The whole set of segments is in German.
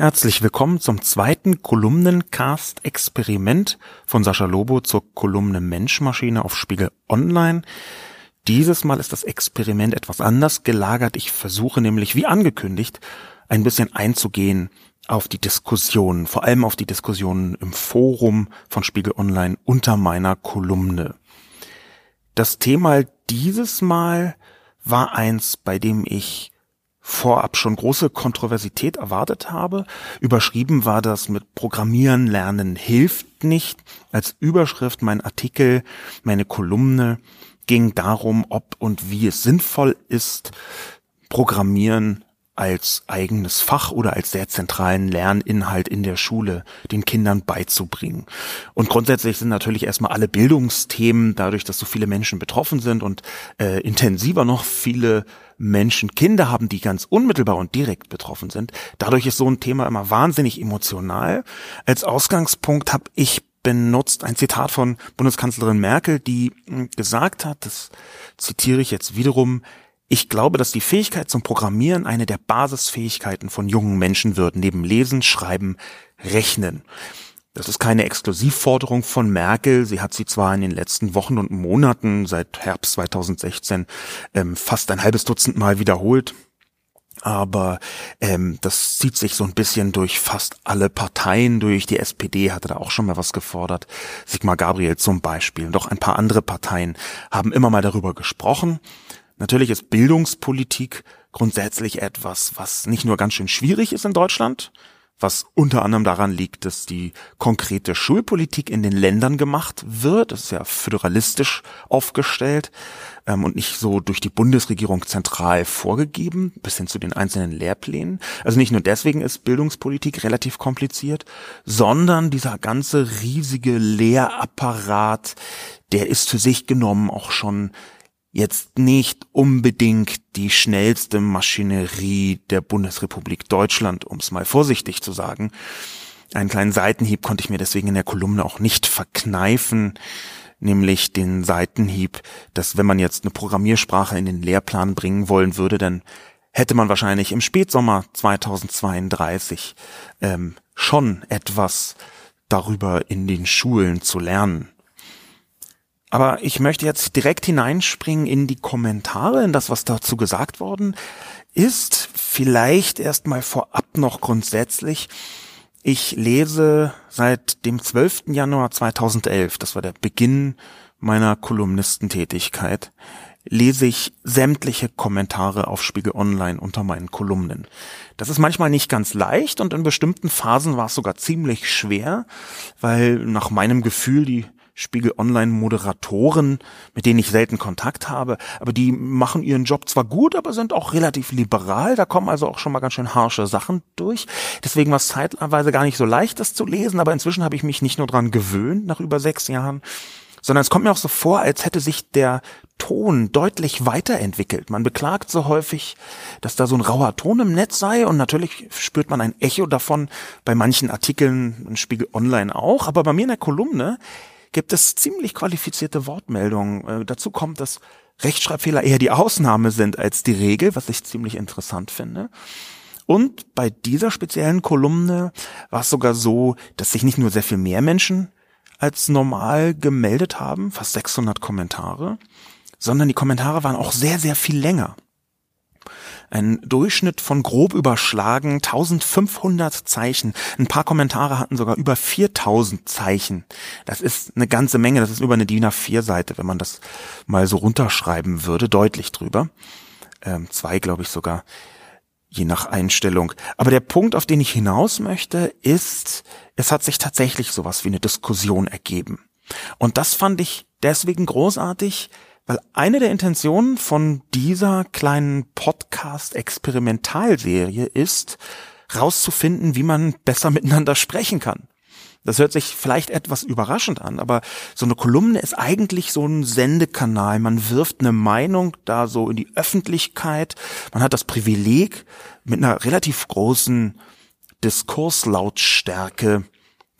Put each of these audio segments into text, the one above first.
Herzlich willkommen zum zweiten Kolumnencast-Experiment von Sascha Lobo zur Kolumne Menschmaschine auf Spiegel Online. Dieses Mal ist das Experiment etwas anders gelagert. Ich versuche nämlich, wie angekündigt, ein bisschen einzugehen auf die Diskussionen, vor allem auf die Diskussionen im Forum von Spiegel Online unter meiner Kolumne. Das Thema dieses Mal war eins, bei dem ich vorab schon große Kontroversität erwartet habe. Überschrieben war das mit Programmieren lernen hilft nicht. Als Überschrift mein Artikel, meine Kolumne ging darum, ob und wie es sinnvoll ist, Programmieren als eigenes Fach oder als sehr zentralen Lerninhalt in der Schule den Kindern beizubringen. Und grundsätzlich sind natürlich erstmal alle Bildungsthemen, dadurch, dass so viele Menschen betroffen sind und äh, intensiver noch viele Menschen Kinder haben, die ganz unmittelbar und direkt betroffen sind. Dadurch ist so ein Thema immer wahnsinnig emotional. Als Ausgangspunkt habe ich benutzt ein Zitat von Bundeskanzlerin Merkel, die hm, gesagt hat, das zitiere ich jetzt wiederum, ich glaube, dass die Fähigkeit zum Programmieren eine der Basisfähigkeiten von jungen Menschen wird, neben Lesen, Schreiben, Rechnen. Das ist keine Exklusivforderung von Merkel. Sie hat sie zwar in den letzten Wochen und Monaten seit Herbst 2016 ähm, fast ein halbes Dutzend Mal wiederholt, aber ähm, das zieht sich so ein bisschen durch fast alle Parteien durch. Die SPD hatte da auch schon mal was gefordert. Sigmar Gabriel zum Beispiel. Und auch ein paar andere Parteien haben immer mal darüber gesprochen. Natürlich ist Bildungspolitik grundsätzlich etwas, was nicht nur ganz schön schwierig ist in Deutschland, was unter anderem daran liegt, dass die konkrete Schulpolitik in den Ländern gemacht wird. Das ist ja föderalistisch aufgestellt ähm, und nicht so durch die Bundesregierung zentral vorgegeben, bis hin zu den einzelnen Lehrplänen. Also nicht nur deswegen ist Bildungspolitik relativ kompliziert, sondern dieser ganze riesige Lehrapparat, der ist für sich genommen auch schon jetzt nicht unbedingt die schnellste Maschinerie der Bundesrepublik Deutschland, um es mal vorsichtig zu sagen. Einen kleinen Seitenhieb konnte ich mir deswegen in der Kolumne auch nicht verkneifen, nämlich den Seitenhieb, dass wenn man jetzt eine Programmiersprache in den Lehrplan bringen wollen würde, dann hätte man wahrscheinlich im Spätsommer 2032 ähm, schon etwas darüber in den Schulen zu lernen. Aber ich möchte jetzt direkt hineinspringen in die Kommentare, in das, was dazu gesagt worden ist. Vielleicht erstmal vorab noch grundsätzlich. Ich lese seit dem 12. Januar 2011, das war der Beginn meiner Kolumnistentätigkeit, lese ich sämtliche Kommentare auf Spiegel Online unter meinen Kolumnen. Das ist manchmal nicht ganz leicht und in bestimmten Phasen war es sogar ziemlich schwer, weil nach meinem Gefühl die Spiegel Online Moderatoren, mit denen ich selten Kontakt habe, aber die machen ihren Job zwar gut, aber sind auch relativ liberal, da kommen also auch schon mal ganz schön harsche Sachen durch. Deswegen war es zeitweise gar nicht so leicht, das zu lesen, aber inzwischen habe ich mich nicht nur dran gewöhnt, nach über sechs Jahren, sondern es kommt mir auch so vor, als hätte sich der Ton deutlich weiterentwickelt. Man beklagt so häufig, dass da so ein rauer Ton im Netz sei und natürlich spürt man ein Echo davon bei manchen Artikeln in Spiegel Online auch, aber bei mir in der Kolumne gibt es ziemlich qualifizierte Wortmeldungen. Äh, dazu kommt, dass Rechtschreibfehler eher die Ausnahme sind als die Regel, was ich ziemlich interessant finde. Und bei dieser speziellen Kolumne war es sogar so, dass sich nicht nur sehr viel mehr Menschen als normal gemeldet haben, fast 600 Kommentare, sondern die Kommentare waren auch sehr, sehr viel länger. Ein Durchschnitt von grob überschlagen 1500 Zeichen. Ein paar Kommentare hatten sogar über 4000 Zeichen. Das ist eine ganze Menge. Das ist über eine DIN A4 Seite, wenn man das mal so runterschreiben würde. Deutlich drüber. Ähm, zwei, glaube ich sogar. Je nach Einstellung. Aber der Punkt, auf den ich hinaus möchte, ist, es hat sich tatsächlich sowas wie eine Diskussion ergeben. Und das fand ich deswegen großartig, weil eine der Intentionen von dieser kleinen Podcast-Experimentalserie ist, rauszufinden, wie man besser miteinander sprechen kann. Das hört sich vielleicht etwas überraschend an, aber so eine Kolumne ist eigentlich so ein Sendekanal. Man wirft eine Meinung da so in die Öffentlichkeit. Man hat das Privileg, mit einer relativ großen Diskurslautstärke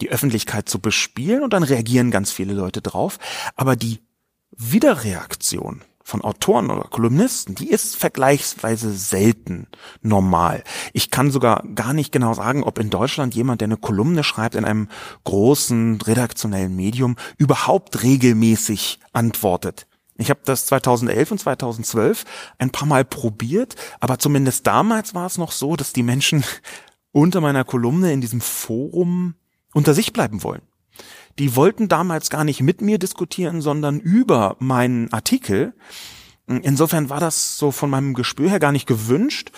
die Öffentlichkeit zu bespielen und dann reagieren ganz viele Leute drauf. Aber die Widerreaktion von Autoren oder Kolumnisten, die ist vergleichsweise selten normal. Ich kann sogar gar nicht genau sagen, ob in Deutschland jemand, der eine Kolumne schreibt in einem großen redaktionellen Medium, überhaupt regelmäßig antwortet. Ich habe das 2011 und 2012 ein paar Mal probiert, aber zumindest damals war es noch so, dass die Menschen unter meiner Kolumne in diesem Forum unter sich bleiben wollen die wollten damals gar nicht mit mir diskutieren, sondern über meinen Artikel. Insofern war das so von meinem Gespür her gar nicht gewünscht.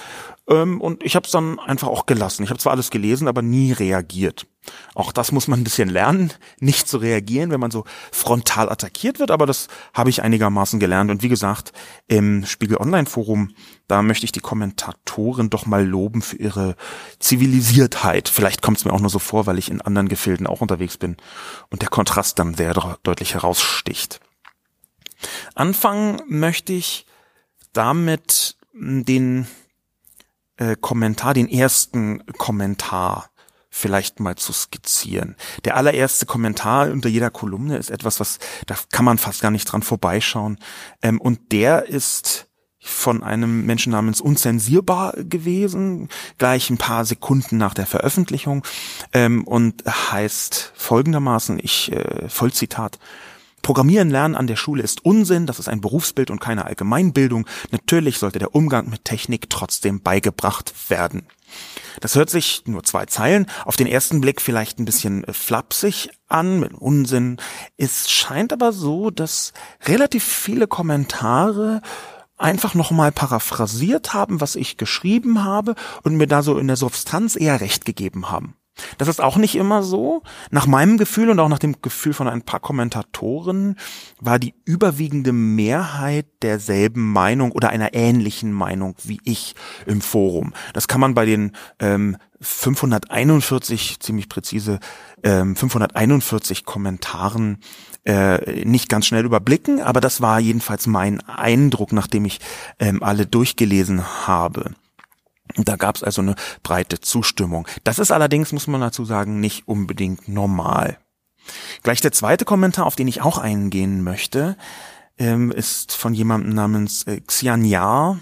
Ähm, und ich habe es dann einfach auch gelassen. Ich habe zwar alles gelesen, aber nie reagiert. Auch das muss man ein bisschen lernen, nicht zu reagieren, wenn man so frontal attackiert wird, aber das habe ich einigermaßen gelernt. Und wie gesagt, im Spiegel Online Forum, da möchte ich die Kommentatoren doch mal loben für ihre Zivilisiertheit. Vielleicht kommt es mir auch nur so vor, weil ich in anderen Gefilden auch unterwegs bin und der Kontrast dann sehr deutlich heraussticht. Anfangen möchte ich damit den äh, Kommentar, den ersten Kommentar vielleicht mal zu skizzieren. Der allererste Kommentar unter jeder Kolumne ist etwas, was da kann man fast gar nicht dran vorbeischauen. Ähm, und der ist von einem Menschen namens unzensierbar gewesen, gleich ein paar Sekunden nach der Veröffentlichung ähm, und heißt folgendermaßen, ich äh, Vollzitat, Programmieren lernen an der Schule ist Unsinn, das ist ein Berufsbild und keine Allgemeinbildung. Natürlich sollte der Umgang mit Technik trotzdem beigebracht werden. Das hört sich nur zwei Zeilen, auf den ersten Blick vielleicht ein bisschen äh, flapsig an, mit Unsinn. Es scheint aber so, dass relativ viele Kommentare einfach nochmal paraphrasiert haben, was ich geschrieben habe und mir da so in der Substanz eher recht gegeben haben. Das ist auch nicht immer so. Nach meinem Gefühl und auch nach dem Gefühl von ein paar Kommentatoren war die überwiegende Mehrheit derselben Meinung oder einer ähnlichen Meinung wie ich im Forum. Das kann man bei den ähm, 541, ziemlich präzise, ähm, 541 Kommentaren äh, nicht ganz schnell überblicken, aber das war jedenfalls mein Eindruck, nachdem ich ähm, alle durchgelesen habe. Da gab es also eine breite Zustimmung. Das ist allerdings, muss man dazu sagen, nicht unbedingt normal. Gleich der zweite Kommentar, auf den ich auch eingehen möchte, ähm, ist von jemandem namens äh, Xianya.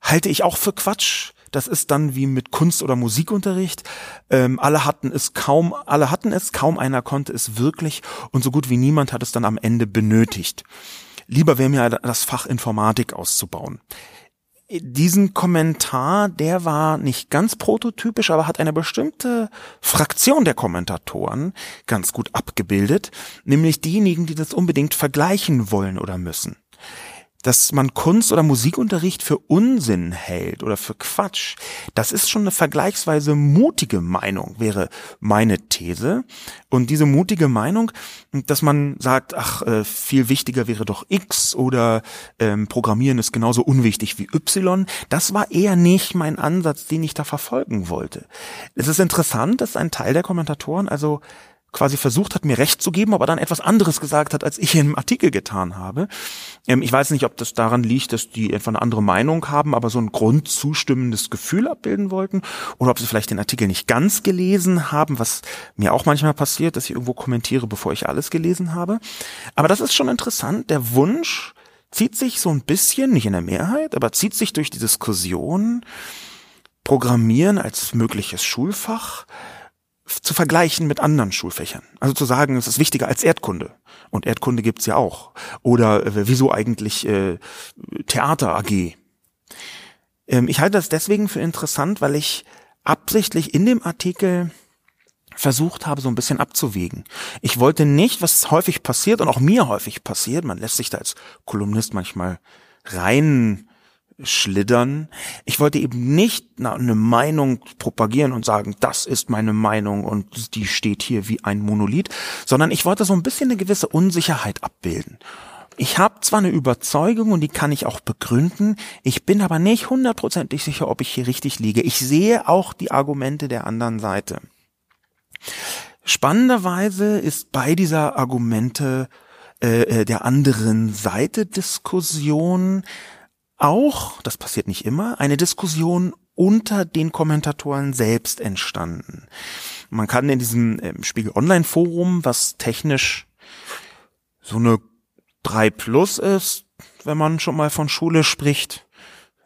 Halte ich auch für Quatsch. Das ist dann wie mit Kunst- oder Musikunterricht. Ähm, alle hatten es kaum, alle hatten es, kaum einer konnte es wirklich und so gut wie niemand hat es dann am Ende benötigt. Lieber wäre mir das Fach Informatik auszubauen diesen Kommentar, der war nicht ganz prototypisch, aber hat eine bestimmte Fraktion der Kommentatoren ganz gut abgebildet, nämlich diejenigen, die das unbedingt vergleichen wollen oder müssen dass man Kunst- oder Musikunterricht für Unsinn hält oder für Quatsch, das ist schon eine vergleichsweise mutige Meinung, wäre meine These. Und diese mutige Meinung, dass man sagt, ach, äh, viel wichtiger wäre doch X oder ähm, Programmieren ist genauso unwichtig wie Y, das war eher nicht mein Ansatz, den ich da verfolgen wollte. Es ist interessant, dass ein Teil der Kommentatoren also quasi versucht hat, mir recht zu geben, aber dann etwas anderes gesagt hat, als ich im Artikel getan habe. Ähm, ich weiß nicht, ob das daran liegt, dass die etwa eine andere Meinung haben, aber so ein grundzustimmendes Gefühl abbilden wollten, oder ob sie vielleicht den Artikel nicht ganz gelesen haben, was mir auch manchmal passiert, dass ich irgendwo kommentiere, bevor ich alles gelesen habe. Aber das ist schon interessant. Der Wunsch zieht sich so ein bisschen, nicht in der Mehrheit, aber zieht sich durch die Diskussion, Programmieren als mögliches Schulfach, zu vergleichen mit anderen Schulfächern. Also zu sagen, es ist wichtiger als Erdkunde. Und Erdkunde gibt's ja auch. Oder äh, wieso eigentlich äh, Theater AG? Ähm, ich halte das deswegen für interessant, weil ich absichtlich in dem Artikel versucht habe, so ein bisschen abzuwägen. Ich wollte nicht, was häufig passiert und auch mir häufig passiert, man lässt sich da als Kolumnist manchmal rein schlittern. Ich wollte eben nicht eine Meinung propagieren und sagen, das ist meine Meinung und die steht hier wie ein Monolith, sondern ich wollte so ein bisschen eine gewisse Unsicherheit abbilden. Ich habe zwar eine Überzeugung und die kann ich auch begründen, ich bin aber nicht hundertprozentig sicher, ob ich hier richtig liege. Ich sehe auch die Argumente der anderen Seite. Spannenderweise ist bei dieser Argumente äh, äh der anderen Seite Diskussion auch, das passiert nicht immer, eine Diskussion unter den Kommentatoren selbst entstanden. Man kann in diesem ähm, Spiegel Online Forum, was technisch so eine 3 plus ist, wenn man schon mal von Schule spricht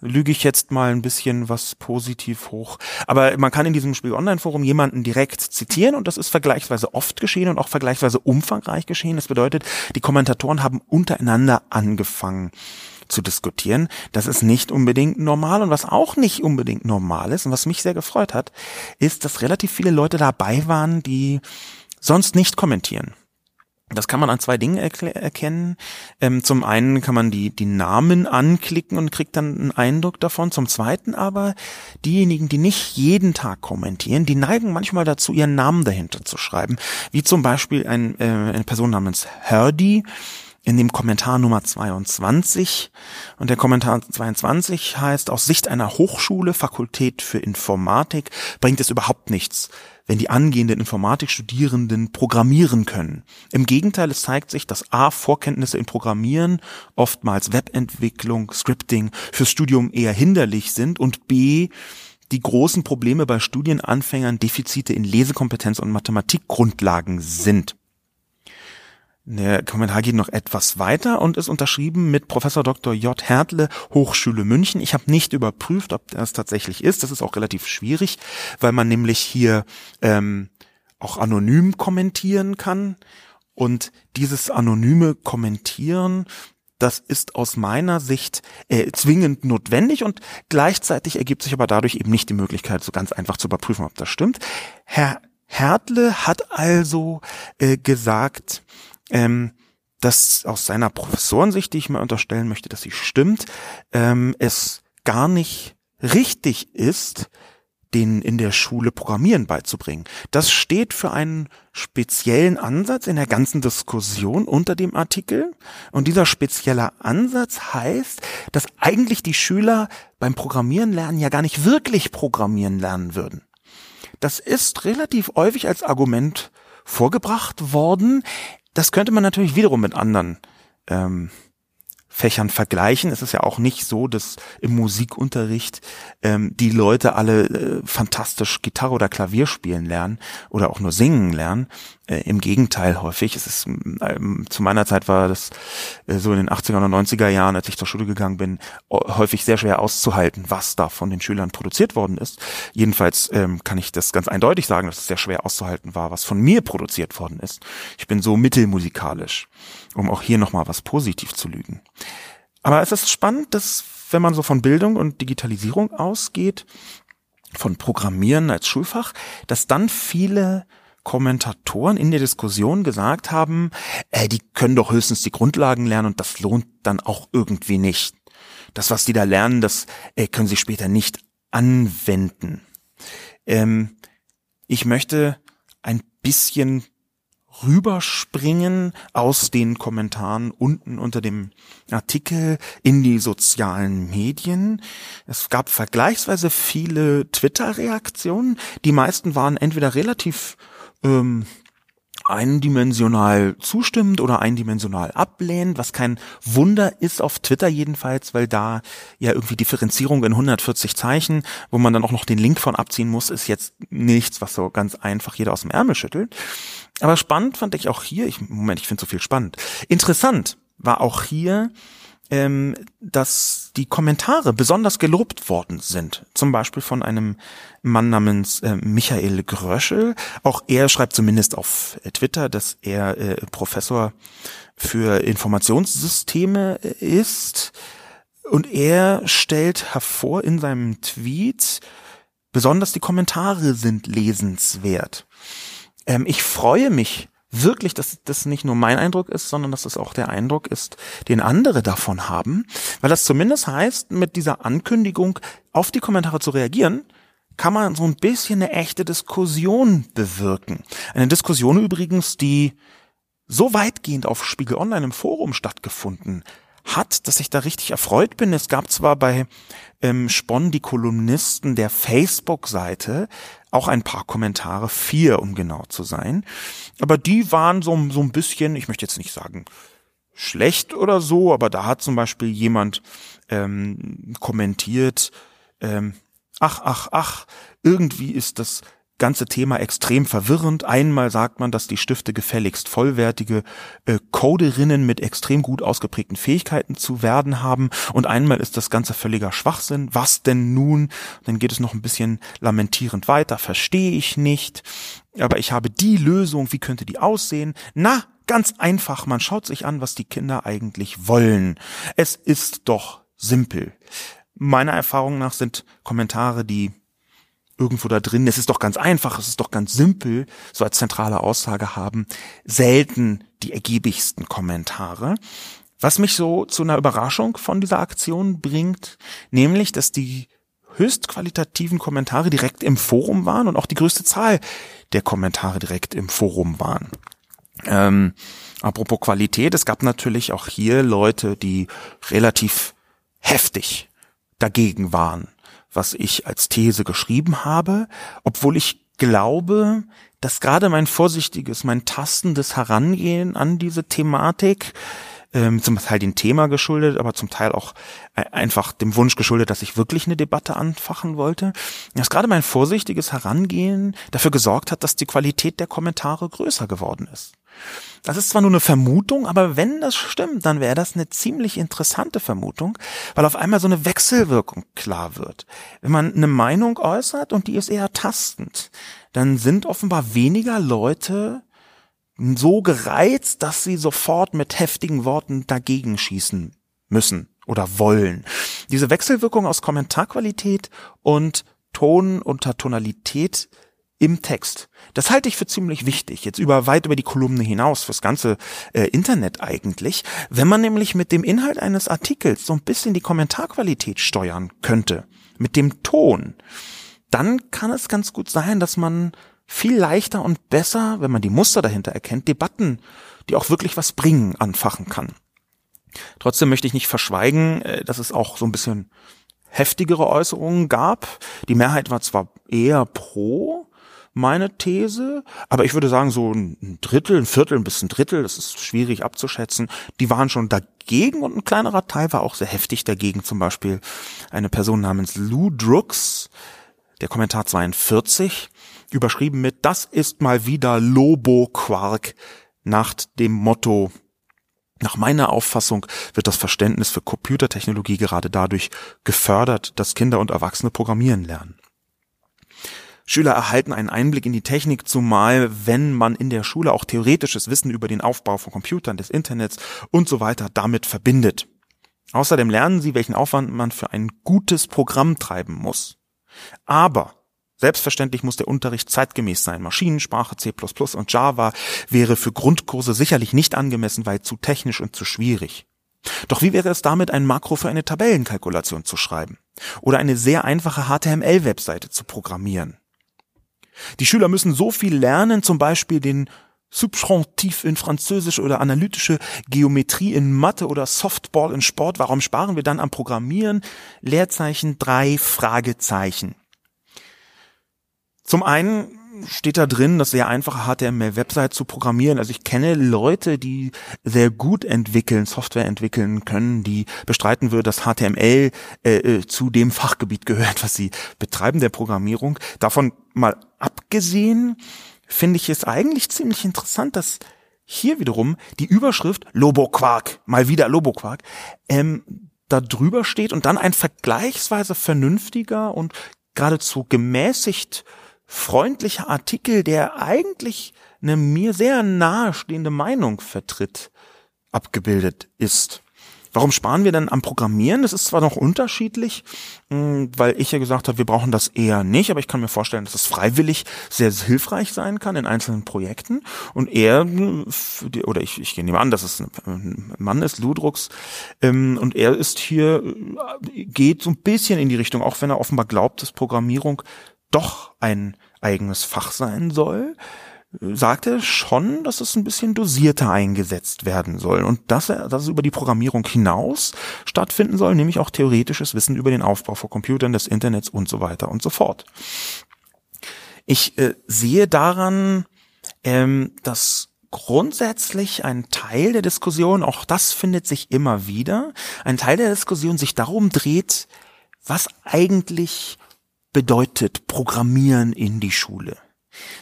lüge ich jetzt mal ein bisschen was positiv hoch. Aber man kann in diesem Spiel Online-Forum jemanden direkt zitieren und das ist vergleichsweise oft geschehen und auch vergleichsweise umfangreich geschehen. Das bedeutet, die Kommentatoren haben untereinander angefangen zu diskutieren. Das ist nicht unbedingt normal und was auch nicht unbedingt normal ist und was mich sehr gefreut hat, ist, dass relativ viele Leute dabei waren, die sonst nicht kommentieren. Das kann man an zwei Dingen erkennen. Ähm, zum einen kann man die, die Namen anklicken und kriegt dann einen Eindruck davon. Zum zweiten aber, diejenigen, die nicht jeden Tag kommentieren, die neigen manchmal dazu, ihren Namen dahinter zu schreiben. Wie zum Beispiel ein, äh, eine Person namens Herdy, in dem Kommentar Nummer 22. Und der Kommentar 22 heißt, aus Sicht einer Hochschule, Fakultät für Informatik, bringt es überhaupt nichts, wenn die angehenden Informatikstudierenden programmieren können. Im Gegenteil, es zeigt sich, dass A, Vorkenntnisse in Programmieren, oftmals Webentwicklung, Scripting, fürs Studium eher hinderlich sind und B, die großen Probleme bei Studienanfängern Defizite in Lesekompetenz und Mathematikgrundlagen sind. Der Kommentar geht noch etwas weiter und ist unterschrieben mit Professor Dr. J. Hertle, Hochschule München. Ich habe nicht überprüft, ob das tatsächlich ist. Das ist auch relativ schwierig, weil man nämlich hier ähm, auch anonym kommentieren kann. Und dieses anonyme Kommentieren, das ist aus meiner Sicht äh, zwingend notwendig und gleichzeitig ergibt sich aber dadurch eben nicht die Möglichkeit, so ganz einfach zu überprüfen, ob das stimmt. Herr Hertle hat also äh, gesagt, ähm, dass aus seiner Professorensicht, die ich mal unterstellen möchte, dass sie stimmt, ähm, es gar nicht richtig ist, denen in der Schule Programmieren beizubringen. Das steht für einen speziellen Ansatz in der ganzen Diskussion unter dem Artikel. Und dieser spezielle Ansatz heißt, dass eigentlich die Schüler beim Programmieren lernen ja gar nicht wirklich programmieren lernen würden. Das ist relativ häufig als Argument vorgebracht worden. Das könnte man natürlich wiederum mit anderen ähm, Fächern vergleichen. Es ist ja auch nicht so, dass im Musikunterricht ähm, die Leute alle äh, fantastisch Gitarre oder Klavier spielen lernen oder auch nur singen lernen. Äh, Im Gegenteil häufig. Es ist ähm, zu meiner Zeit war das äh, so in den 80er und 90er Jahren, als ich zur Schule gegangen bin, häufig sehr schwer auszuhalten, was da von den Schülern produziert worden ist. Jedenfalls ähm, kann ich das ganz eindeutig sagen, dass es sehr schwer auszuhalten war, was von mir produziert worden ist. Ich bin so mittelmusikalisch um auch hier nochmal was positiv zu lügen. Aber es ist spannend, dass wenn man so von Bildung und Digitalisierung ausgeht, von Programmieren als Schulfach, dass dann viele Kommentatoren in der Diskussion gesagt haben, äh, die können doch höchstens die Grundlagen lernen und das lohnt dann auch irgendwie nicht. Das, was die da lernen, das äh, können sie später nicht anwenden. Ähm, ich möchte ein bisschen rüberspringen aus den Kommentaren unten unter dem Artikel in die sozialen Medien. Es gab vergleichsweise viele Twitter-Reaktionen. Die meisten waren entweder relativ ähm, eindimensional zustimmend oder eindimensional ablehnend, was kein Wunder ist auf Twitter jedenfalls, weil da ja irgendwie Differenzierung in 140 Zeichen, wo man dann auch noch den Link von abziehen muss, ist jetzt nichts, was so ganz einfach jeder aus dem Ärmel schüttelt. Aber spannend fand ich auch hier, ich, Moment, ich finde so viel spannend. Interessant war auch hier, ähm, dass die Kommentare besonders gelobt worden sind. Zum Beispiel von einem Mann namens äh, Michael Gröschel. Auch er schreibt zumindest auf äh, Twitter, dass er äh, Professor für Informationssysteme äh, ist. Und er stellt hervor in seinem Tweet, besonders die Kommentare sind lesenswert. Ähm, ich freue mich wirklich, dass das nicht nur mein Eindruck ist, sondern dass es auch der Eindruck ist, den andere davon haben, weil das zumindest heißt, mit dieser Ankündigung auf die Kommentare zu reagieren, kann man so ein bisschen eine echte Diskussion bewirken. Eine Diskussion übrigens, die so weitgehend auf Spiegel Online im Forum stattgefunden hat, dass ich da richtig erfreut bin. Es gab zwar bei ähm, Spon die Kolumnisten der Facebook-Seite auch ein paar Kommentare, vier um genau zu sein, aber die waren so, so ein bisschen, ich möchte jetzt nicht sagen schlecht oder so, aber da hat zum Beispiel jemand ähm, kommentiert, ähm, ach, ach, ach, irgendwie ist das ganze Thema extrem verwirrend. Einmal sagt man, dass die Stifte gefälligst vollwertige äh, Coderinnen mit extrem gut ausgeprägten Fähigkeiten zu werden haben und einmal ist das Ganze völliger Schwachsinn. Was denn nun? Dann geht es noch ein bisschen lamentierend weiter. Verstehe ich nicht. Aber ich habe die Lösung. Wie könnte die aussehen? Na, ganz einfach. Man schaut sich an, was die Kinder eigentlich wollen. Es ist doch simpel. Meiner Erfahrung nach sind Kommentare, die irgendwo da drin, es ist doch ganz einfach, es ist doch ganz simpel, so als zentrale Aussage haben, selten die ergiebigsten Kommentare. Was mich so zu einer Überraschung von dieser Aktion bringt, nämlich, dass die höchst qualitativen Kommentare direkt im Forum waren und auch die größte Zahl der Kommentare direkt im Forum waren. Ähm, apropos Qualität, es gab natürlich auch hier Leute, die relativ heftig dagegen waren was ich als These geschrieben habe, obwohl ich glaube, dass gerade mein vorsichtiges, mein tastendes Herangehen an diese Thematik, ähm, zum Teil dem Thema geschuldet, aber zum Teil auch äh, einfach dem Wunsch geschuldet, dass ich wirklich eine Debatte anfachen wollte, dass gerade mein vorsichtiges Herangehen dafür gesorgt hat, dass die Qualität der Kommentare größer geworden ist. Das ist zwar nur eine Vermutung, aber wenn das stimmt, dann wäre das eine ziemlich interessante Vermutung, weil auf einmal so eine Wechselwirkung klar wird. Wenn man eine Meinung äußert und die ist eher tastend, dann sind offenbar weniger Leute so gereizt, dass sie sofort mit heftigen Worten dagegen schießen müssen oder wollen. Diese Wechselwirkung aus Kommentarqualität und Ton unter Tonalität im Text. Das halte ich für ziemlich wichtig, jetzt über weit über die Kolumne hinaus, fürs ganze äh, Internet eigentlich. Wenn man nämlich mit dem Inhalt eines Artikels so ein bisschen die Kommentarqualität steuern könnte, mit dem Ton, dann kann es ganz gut sein, dass man viel leichter und besser, wenn man die Muster dahinter erkennt, Debatten, die auch wirklich was bringen, anfachen kann. Trotzdem möchte ich nicht verschweigen, äh, dass es auch so ein bisschen heftigere Äußerungen gab. Die Mehrheit war zwar eher pro, meine These. Aber ich würde sagen, so ein Drittel, ein Viertel bis ein Drittel, das ist schwierig abzuschätzen, die waren schon dagegen und ein kleinerer Teil war auch sehr heftig dagegen. Zum Beispiel eine Person namens Lou Drooks, der Kommentar 42, überschrieben mit, das ist mal wieder Lobo Quark nach dem Motto, nach meiner Auffassung wird das Verständnis für Computertechnologie gerade dadurch gefördert, dass Kinder und Erwachsene programmieren lernen. Schüler erhalten einen Einblick in die Technik, zumal wenn man in der Schule auch theoretisches Wissen über den Aufbau von Computern, des Internets und so weiter damit verbindet. Außerdem lernen sie, welchen Aufwand man für ein gutes Programm treiben muss. Aber Selbstverständlich muss der Unterricht zeitgemäß sein. Maschinensprache, C++ und Java wäre für Grundkurse sicherlich nicht angemessen, weil zu technisch und zu schwierig. Doch wie wäre es damit, ein Makro für eine Tabellenkalkulation zu schreiben? Oder eine sehr einfache HTML-Webseite zu programmieren? Die Schüler müssen so viel lernen, zum Beispiel den Substantiv in Französisch oder analytische Geometrie in Mathe oder Softball in Sport. Warum sparen wir dann am Programmieren? Leerzeichen drei Fragezeichen. Zum einen steht da drin, das sehr einfache HTML-Website zu programmieren. Also ich kenne Leute, die sehr gut entwickeln, Software entwickeln können, die bestreiten würde, dass HTML äh, äh, zu dem Fachgebiet gehört, was sie betreiben, der Programmierung. Davon mal abgesehen, finde ich es eigentlich ziemlich interessant, dass hier wiederum die Überschrift Lobo Quark, mal wieder Lobo Quark, ähm, da drüber steht und dann ein vergleichsweise vernünftiger und geradezu gemäßigt freundlicher Artikel, der eigentlich eine mir sehr nahestehende Meinung vertritt, abgebildet ist. Warum sparen wir denn am Programmieren? Das ist zwar noch unterschiedlich, hm, weil ich ja gesagt habe, wir brauchen das eher nicht, aber ich kann mir vorstellen, dass es freiwillig sehr hilfreich sein kann in einzelnen Projekten. Und er, oder ich, ich nehme an, dass es ein Mann ist, Ludrucks, ähm, und er ist hier, äh, geht so ein bisschen in die Richtung, auch wenn er offenbar glaubt, dass Programmierung doch ein eigenes Fach sein soll, sagt er schon, dass es ein bisschen dosierter eingesetzt werden soll und dass er, dass es über die Programmierung hinaus stattfinden soll, nämlich auch theoretisches Wissen über den Aufbau von Computern, des Internets und so weiter und so fort. Ich äh, sehe daran, ähm, dass grundsätzlich ein Teil der Diskussion, auch das findet sich immer wieder, ein Teil der Diskussion sich darum dreht, was eigentlich bedeutet Programmieren in die Schule?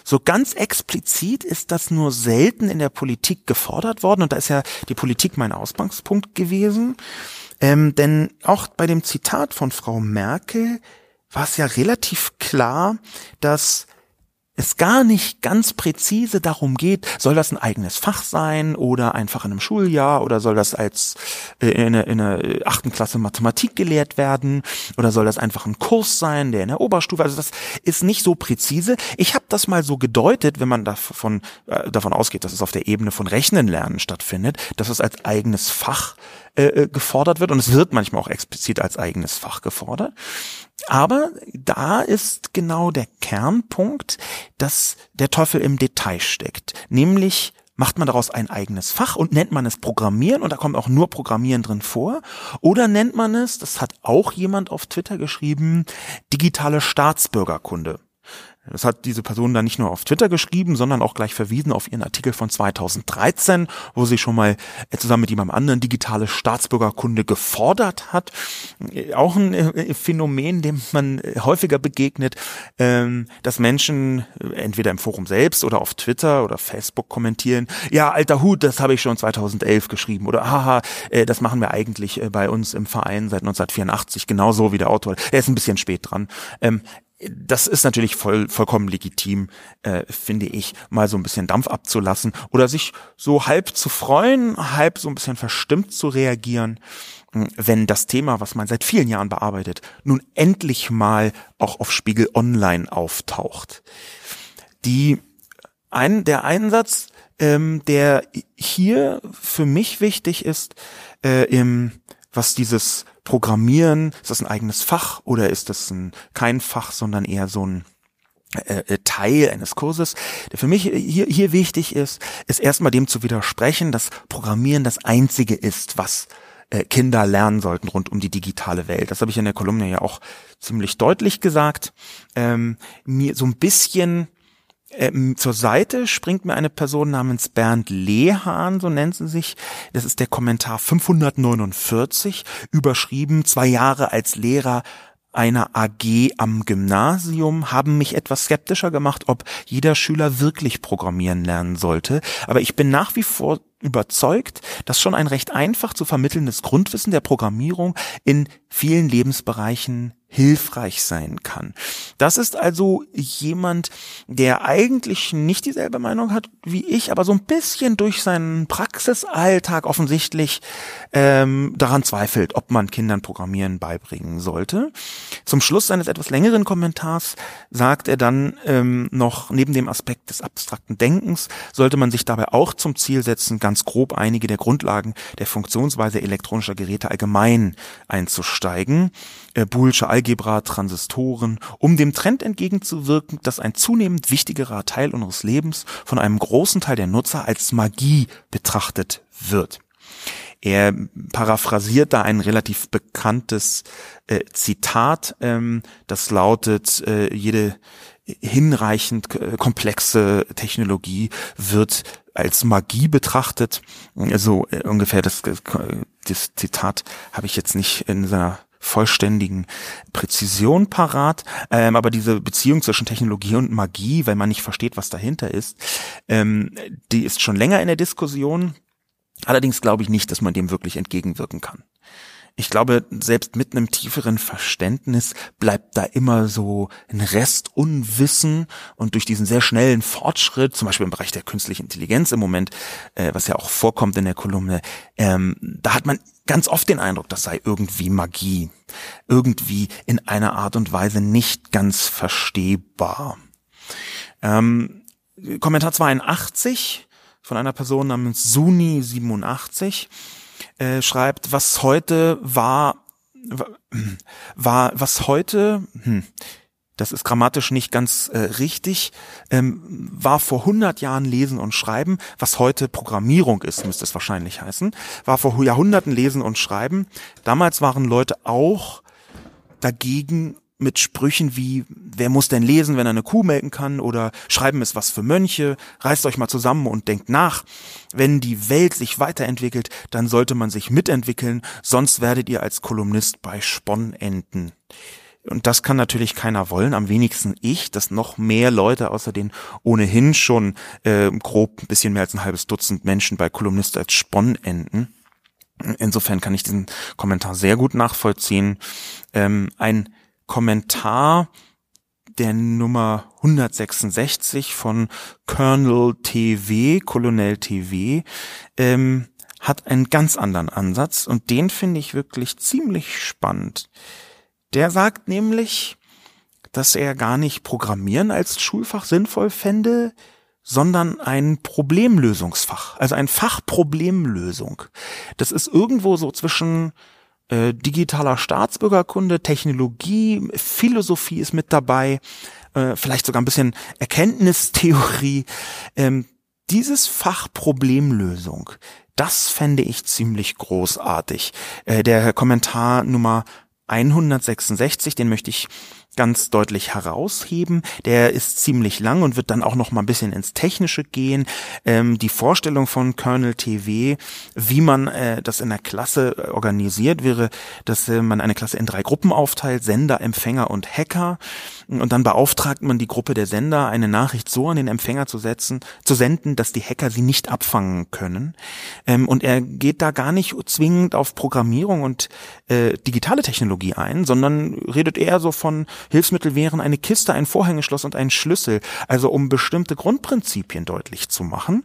So ganz explizit ist das nur selten in der Politik gefordert worden und da ist ja die Politik mein Ausgangspunkt gewesen. Ähm, denn auch bei dem Zitat von Frau Merkel war es ja relativ klar, dass es gar nicht ganz präzise darum geht, soll das ein eigenes Fach sein oder einfach in einem Schuljahr oder soll das als äh, in, in der achten Klasse Mathematik gelehrt werden oder soll das einfach ein Kurs sein, der in der Oberstufe, also das ist nicht so präzise. Ich habe das mal so gedeutet, wenn man davon, äh, davon ausgeht, dass es auf der Ebene von Rechnen lernen stattfindet, dass es als eigenes Fach äh, äh gefordert wird und es wird manchmal auch explizit als eigenes Fach gefordert. Aber da ist genau der Kernpunkt, dass der Teufel im Detail steckt. Nämlich macht man daraus ein eigenes Fach und nennt man es Programmieren und da kommt auch nur Programmieren drin vor. Oder nennt man es, das hat auch jemand auf Twitter geschrieben, digitale Staatsbürgerkunde. Das hat diese Person dann nicht nur auf Twitter geschrieben, sondern auch gleich verwiesen auf ihren Artikel von 2013, wo sie schon mal äh, zusammen mit jemandem anderen digitale Staatsbürgerkunde gefordert hat. Äh, auch ein äh, Phänomen, dem man häufiger begegnet, ähm, dass Menschen entweder im Forum selbst oder auf Twitter oder Facebook kommentieren, ja, alter Hut, das habe ich schon 2011 geschrieben oder haha, das machen wir eigentlich bei uns im Verein seit 1984 genauso wie der Autor. Er ist ein bisschen spät dran. Das ist natürlich voll, vollkommen legitim, äh, finde ich, mal so ein bisschen Dampf abzulassen oder sich so halb zu freuen, halb so ein bisschen verstimmt zu reagieren, hm, wenn das Thema, was man seit vielen Jahren bearbeitet, nun endlich mal auch auf Spiegel Online auftaucht. Die ein, der Einsatz, ähm, der hier für mich wichtig ist, äh, im, was dieses Programmieren, ist das ein eigenes Fach oder ist das ein, kein Fach, sondern eher so ein äh, äh, Teil eines Kurses, der für mich hier, hier wichtig ist, ist erstmal dem zu widersprechen, dass Programmieren das einzige ist, was äh, Kinder lernen sollten rund um die digitale Welt. Das habe ich in der Kolumne ja auch ziemlich deutlich gesagt. Ähm, mir so ein bisschen ähm, zur Seite springt mir eine Person namens Bernd Lehahn, so nennt sie sich. Das ist der Kommentar 549, überschrieben, zwei Jahre als Lehrer einer AG am Gymnasium haben mich etwas skeptischer gemacht, ob jeder Schüler wirklich programmieren lernen sollte. Aber ich bin nach wie vor überzeugt, dass schon ein recht einfach zu vermittelndes Grundwissen der Programmierung in vielen Lebensbereichen hilfreich sein kann. Das ist also jemand, der eigentlich nicht dieselbe Meinung hat wie ich, aber so ein bisschen durch seinen Praxisalltag offensichtlich ähm, daran zweifelt, ob man Kindern Programmieren beibringen sollte. Zum Schluss seines etwas längeren Kommentars sagt er dann ähm, noch, neben dem Aspekt des abstrakten Denkens sollte man sich dabei auch zum Ziel setzen, ganz grob einige der Grundlagen der Funktionsweise elektronischer Geräte allgemein einzusteigen. Äh, Boolsche Algebra, Transistoren, um dem Trend entgegenzuwirken, dass ein zunehmend wichtigerer Teil unseres Lebens von einem großen Teil der Nutzer als Magie betrachtet wird. Er paraphrasiert da ein relativ bekanntes äh, Zitat, ähm, das lautet, äh, jede hinreichend äh, komplexe Technologie wird als Magie betrachtet. So äh, ungefähr das, das Zitat habe ich jetzt nicht in seiner vollständigen Präzision parat. Ähm, aber diese Beziehung zwischen Technologie und Magie, weil man nicht versteht, was dahinter ist, ähm, die ist schon länger in der Diskussion. Allerdings glaube ich nicht, dass man dem wirklich entgegenwirken kann ich glaube, selbst mit einem tieferen Verständnis bleibt da immer so ein Rest Unwissen und durch diesen sehr schnellen Fortschritt, zum Beispiel im Bereich der künstlichen Intelligenz im Moment, äh, was ja auch vorkommt in der Kolumne, ähm, da hat man ganz oft den Eindruck, das sei irgendwie Magie, irgendwie in einer Art und Weise nicht ganz verstehbar. Ähm, Kommentar 82 von einer Person namens Suni87 äh, schreibt, was heute war, war, was heute, hm, das ist grammatisch nicht ganz äh, richtig, ähm, war vor 100 Jahren Lesen und Schreiben, was heute Programmierung ist, müsste es wahrscheinlich heißen, war vor Jahrhunderten Lesen und Schreiben. Damals waren Leute auch dagegen mit Sprüchen wie, wer muss denn lesen, wenn er eine Kuh melken kann? Oder Schreiben ist was für Mönche, reißt euch mal zusammen und denkt nach. Wenn die Welt sich weiterentwickelt, dann sollte man sich mitentwickeln, sonst werdet ihr als Kolumnist bei Sponn enden. und das kann natürlich keiner wollen, am wenigsten ich, dass noch mehr Leute außer den ohnehin schon äh, grob ein bisschen mehr als ein halbes Dutzend Menschen bei Kolumnist als Spon enden. Insofern kann ich diesen Kommentar sehr gut nachvollziehen. Ähm, ein Kommentar der Nummer 166 von Colonel TV, Colonel TV, ähm, hat einen ganz anderen Ansatz und den finde ich wirklich ziemlich spannend. Der sagt nämlich, dass er gar nicht Programmieren als Schulfach sinnvoll fände, sondern ein Problemlösungsfach, also ein Fach Problemlösung. Das ist irgendwo so zwischen äh, digitaler Staatsbürgerkunde, Technologie, Philosophie ist mit dabei, äh, vielleicht sogar ein bisschen Erkenntnistheorie. Ähm, dieses Fach Problemlösung, das fände ich ziemlich großartig. Äh, der Kommentar Nummer 166, den möchte ich ganz deutlich herausheben. Der ist ziemlich lang und wird dann auch noch mal ein bisschen ins Technische gehen. Ähm, die Vorstellung von Kernel TV, wie man äh, das in der Klasse äh, organisiert, wäre, dass äh, man eine Klasse in drei Gruppen aufteilt, Sender, Empfänger und Hacker. Und dann beauftragt man die Gruppe der Sender, eine Nachricht so an den Empfänger zu setzen, zu senden, dass die Hacker sie nicht abfangen können. Ähm, und er geht da gar nicht zwingend auf Programmierung und äh, digitale Technologie ein, sondern redet eher so von Hilfsmittel wären eine Kiste, ein Vorhängeschloss und ein Schlüssel, also um bestimmte Grundprinzipien deutlich zu machen.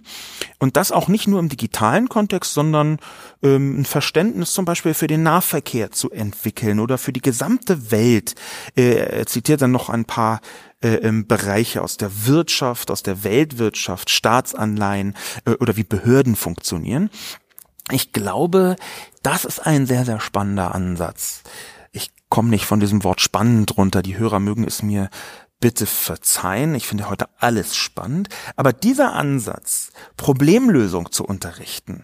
Und das auch nicht nur im digitalen Kontext, sondern ähm, ein Verständnis zum Beispiel für den Nahverkehr zu entwickeln oder für die gesamte Welt. Äh, er zitiert dann noch ein paar äh, ähm, Bereiche aus der Wirtschaft, aus der Weltwirtschaft, Staatsanleihen äh, oder wie Behörden funktionieren. Ich glaube, das ist ein sehr, sehr spannender Ansatz komme nicht von diesem Wort spannend runter. Die Hörer mögen es mir bitte verzeihen. Ich finde heute alles spannend. Aber dieser Ansatz, Problemlösung zu unterrichten,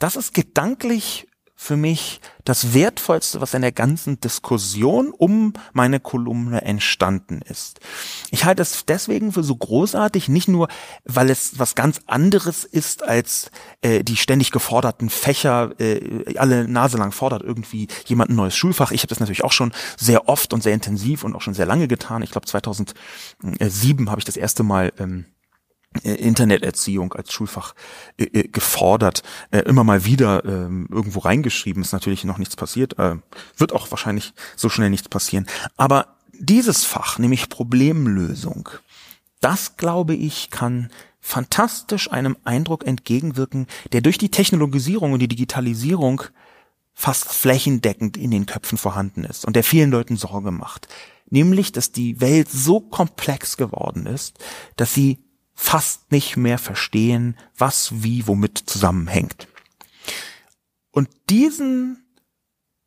das ist gedanklich für mich das Wertvollste, was in der ganzen Diskussion um meine Kolumne entstanden ist. Ich halte es deswegen für so großartig, nicht nur, weil es was ganz anderes ist als äh, die ständig geforderten Fächer, äh, alle Nase lang fordert irgendwie jemand ein neues Schulfach. Ich habe das natürlich auch schon sehr oft und sehr intensiv und auch schon sehr lange getan. Ich glaube 2007 habe ich das erste Mal ähm, äh, Interneterziehung als Schulfach äh, äh, gefordert, äh, immer mal wieder äh, irgendwo reingeschrieben, ist natürlich noch nichts passiert, äh, wird auch wahrscheinlich so schnell nichts passieren. Aber dieses Fach, nämlich Problemlösung, das glaube ich kann fantastisch einem Eindruck entgegenwirken, der durch die Technologisierung und die Digitalisierung fast flächendeckend in den Köpfen vorhanden ist und der vielen Leuten Sorge macht. Nämlich, dass die Welt so komplex geworden ist, dass sie fast nicht mehr verstehen, was wie womit zusammenhängt. Und diesen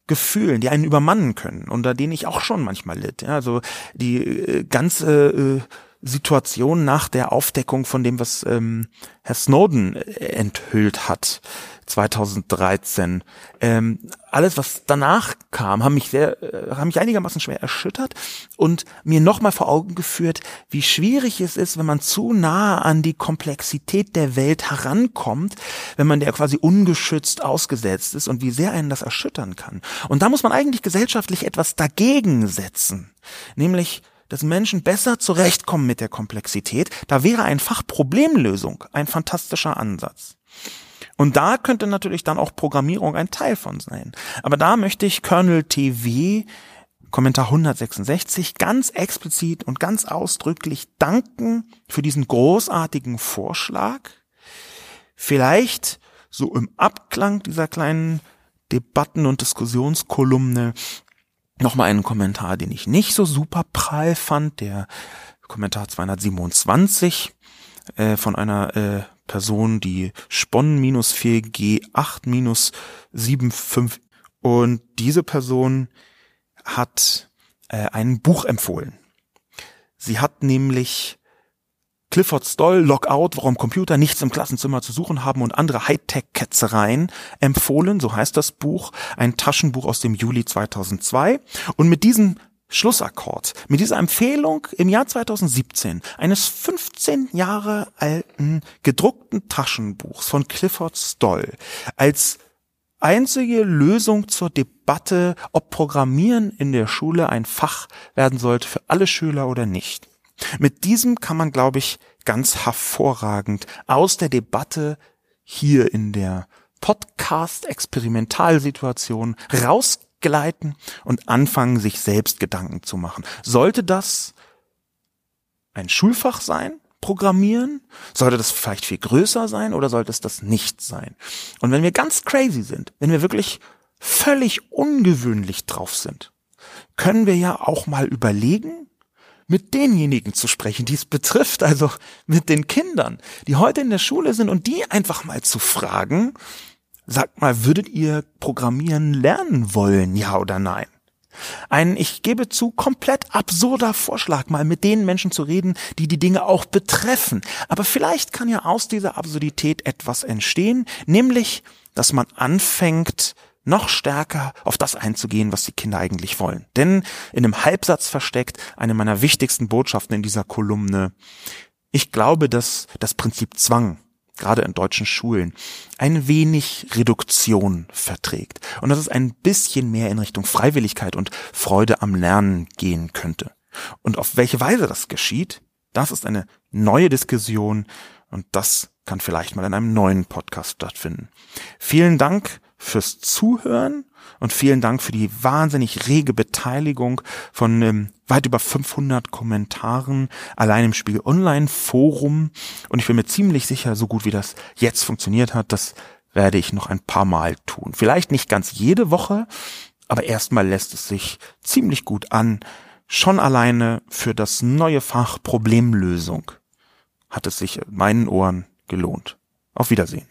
Gefühlen, die einen übermannen können, unter denen ich auch schon manchmal litt, ja, also die äh, ganze äh, Situation nach der Aufdeckung von dem, was ähm, Herr Snowden äh, enthüllt hat, 2013. Ähm, alles, was danach kam, haben mich sehr, äh, haben mich einigermaßen schwer erschüttert und mir nochmal vor Augen geführt, wie schwierig es ist, wenn man zu nah an die Komplexität der Welt herankommt, wenn man der quasi ungeschützt ausgesetzt ist und wie sehr einen das erschüttern kann. Und da muss man eigentlich gesellschaftlich etwas dagegen setzen, nämlich dass Menschen besser zurechtkommen mit der Komplexität, da wäre ein Fach Problemlösung ein fantastischer Ansatz. Und da könnte natürlich dann auch Programmierung ein Teil von sein. Aber da möchte ich Kernel TV Kommentar 166 ganz explizit und ganz ausdrücklich danken für diesen großartigen Vorschlag. Vielleicht so im Abklang dieser kleinen Debatten- und Diskussionskolumne nochmal einen Kommentar, den ich nicht so super prall fand, der Kommentar 227 äh, von einer äh, Person, die Spon 4G8 75 und diese Person hat äh, ein Buch empfohlen. Sie hat nämlich Clifford Stoll, Lockout, warum Computer nichts im Klassenzimmer zu suchen haben und andere Hightech-Ketzereien empfohlen, so heißt das Buch, ein Taschenbuch aus dem Juli 2002. Und mit diesem Schlussakkord mit dieser Empfehlung im Jahr 2017 eines 15 Jahre alten gedruckten Taschenbuchs von Clifford Stoll als einzige Lösung zur Debatte, ob Programmieren in der Schule ein Fach werden sollte für alle Schüler oder nicht. Mit diesem kann man, glaube ich, ganz hervorragend aus der Debatte hier in der Podcast-Experimentalsituation rausgleiten und anfangen, sich selbst Gedanken zu machen. Sollte das ein Schulfach sein? Programmieren? Sollte das vielleicht viel größer sein oder sollte es das nicht sein? Und wenn wir ganz crazy sind, wenn wir wirklich völlig ungewöhnlich drauf sind, können wir ja auch mal überlegen, mit denjenigen zu sprechen, die es betrifft, also mit den Kindern, die heute in der Schule sind und die einfach mal zu fragen, sagt mal, würdet ihr Programmieren lernen wollen, ja oder nein? Ein, ich gebe zu, komplett absurder Vorschlag, mal mit den Menschen zu reden, die die Dinge auch betreffen. Aber vielleicht kann ja aus dieser Absurdität etwas entstehen, nämlich, dass man anfängt, noch stärker auf das einzugehen, was die Kinder eigentlich wollen. Denn in einem Halbsatz versteckt eine meiner wichtigsten Botschaften in dieser Kolumne. Ich glaube, dass das Prinzip Zwang gerade in deutschen Schulen, ein wenig Reduktion verträgt und dass es ein bisschen mehr in Richtung Freiwilligkeit und Freude am Lernen gehen könnte. Und auf welche Weise das geschieht, das ist eine neue Diskussion und das kann vielleicht mal in einem neuen Podcast stattfinden. Vielen Dank fürs Zuhören und vielen Dank für die wahnsinnig rege Beteiligung von ähm, weit über 500 Kommentaren allein im Spiegel Online Forum und ich bin mir ziemlich sicher, so gut wie das jetzt funktioniert hat, das werde ich noch ein paar Mal tun. Vielleicht nicht ganz jede Woche, aber erstmal lässt es sich ziemlich gut an. Schon alleine für das neue Fach Problemlösung hat es sich in meinen Ohren gelohnt. Auf Wiedersehen.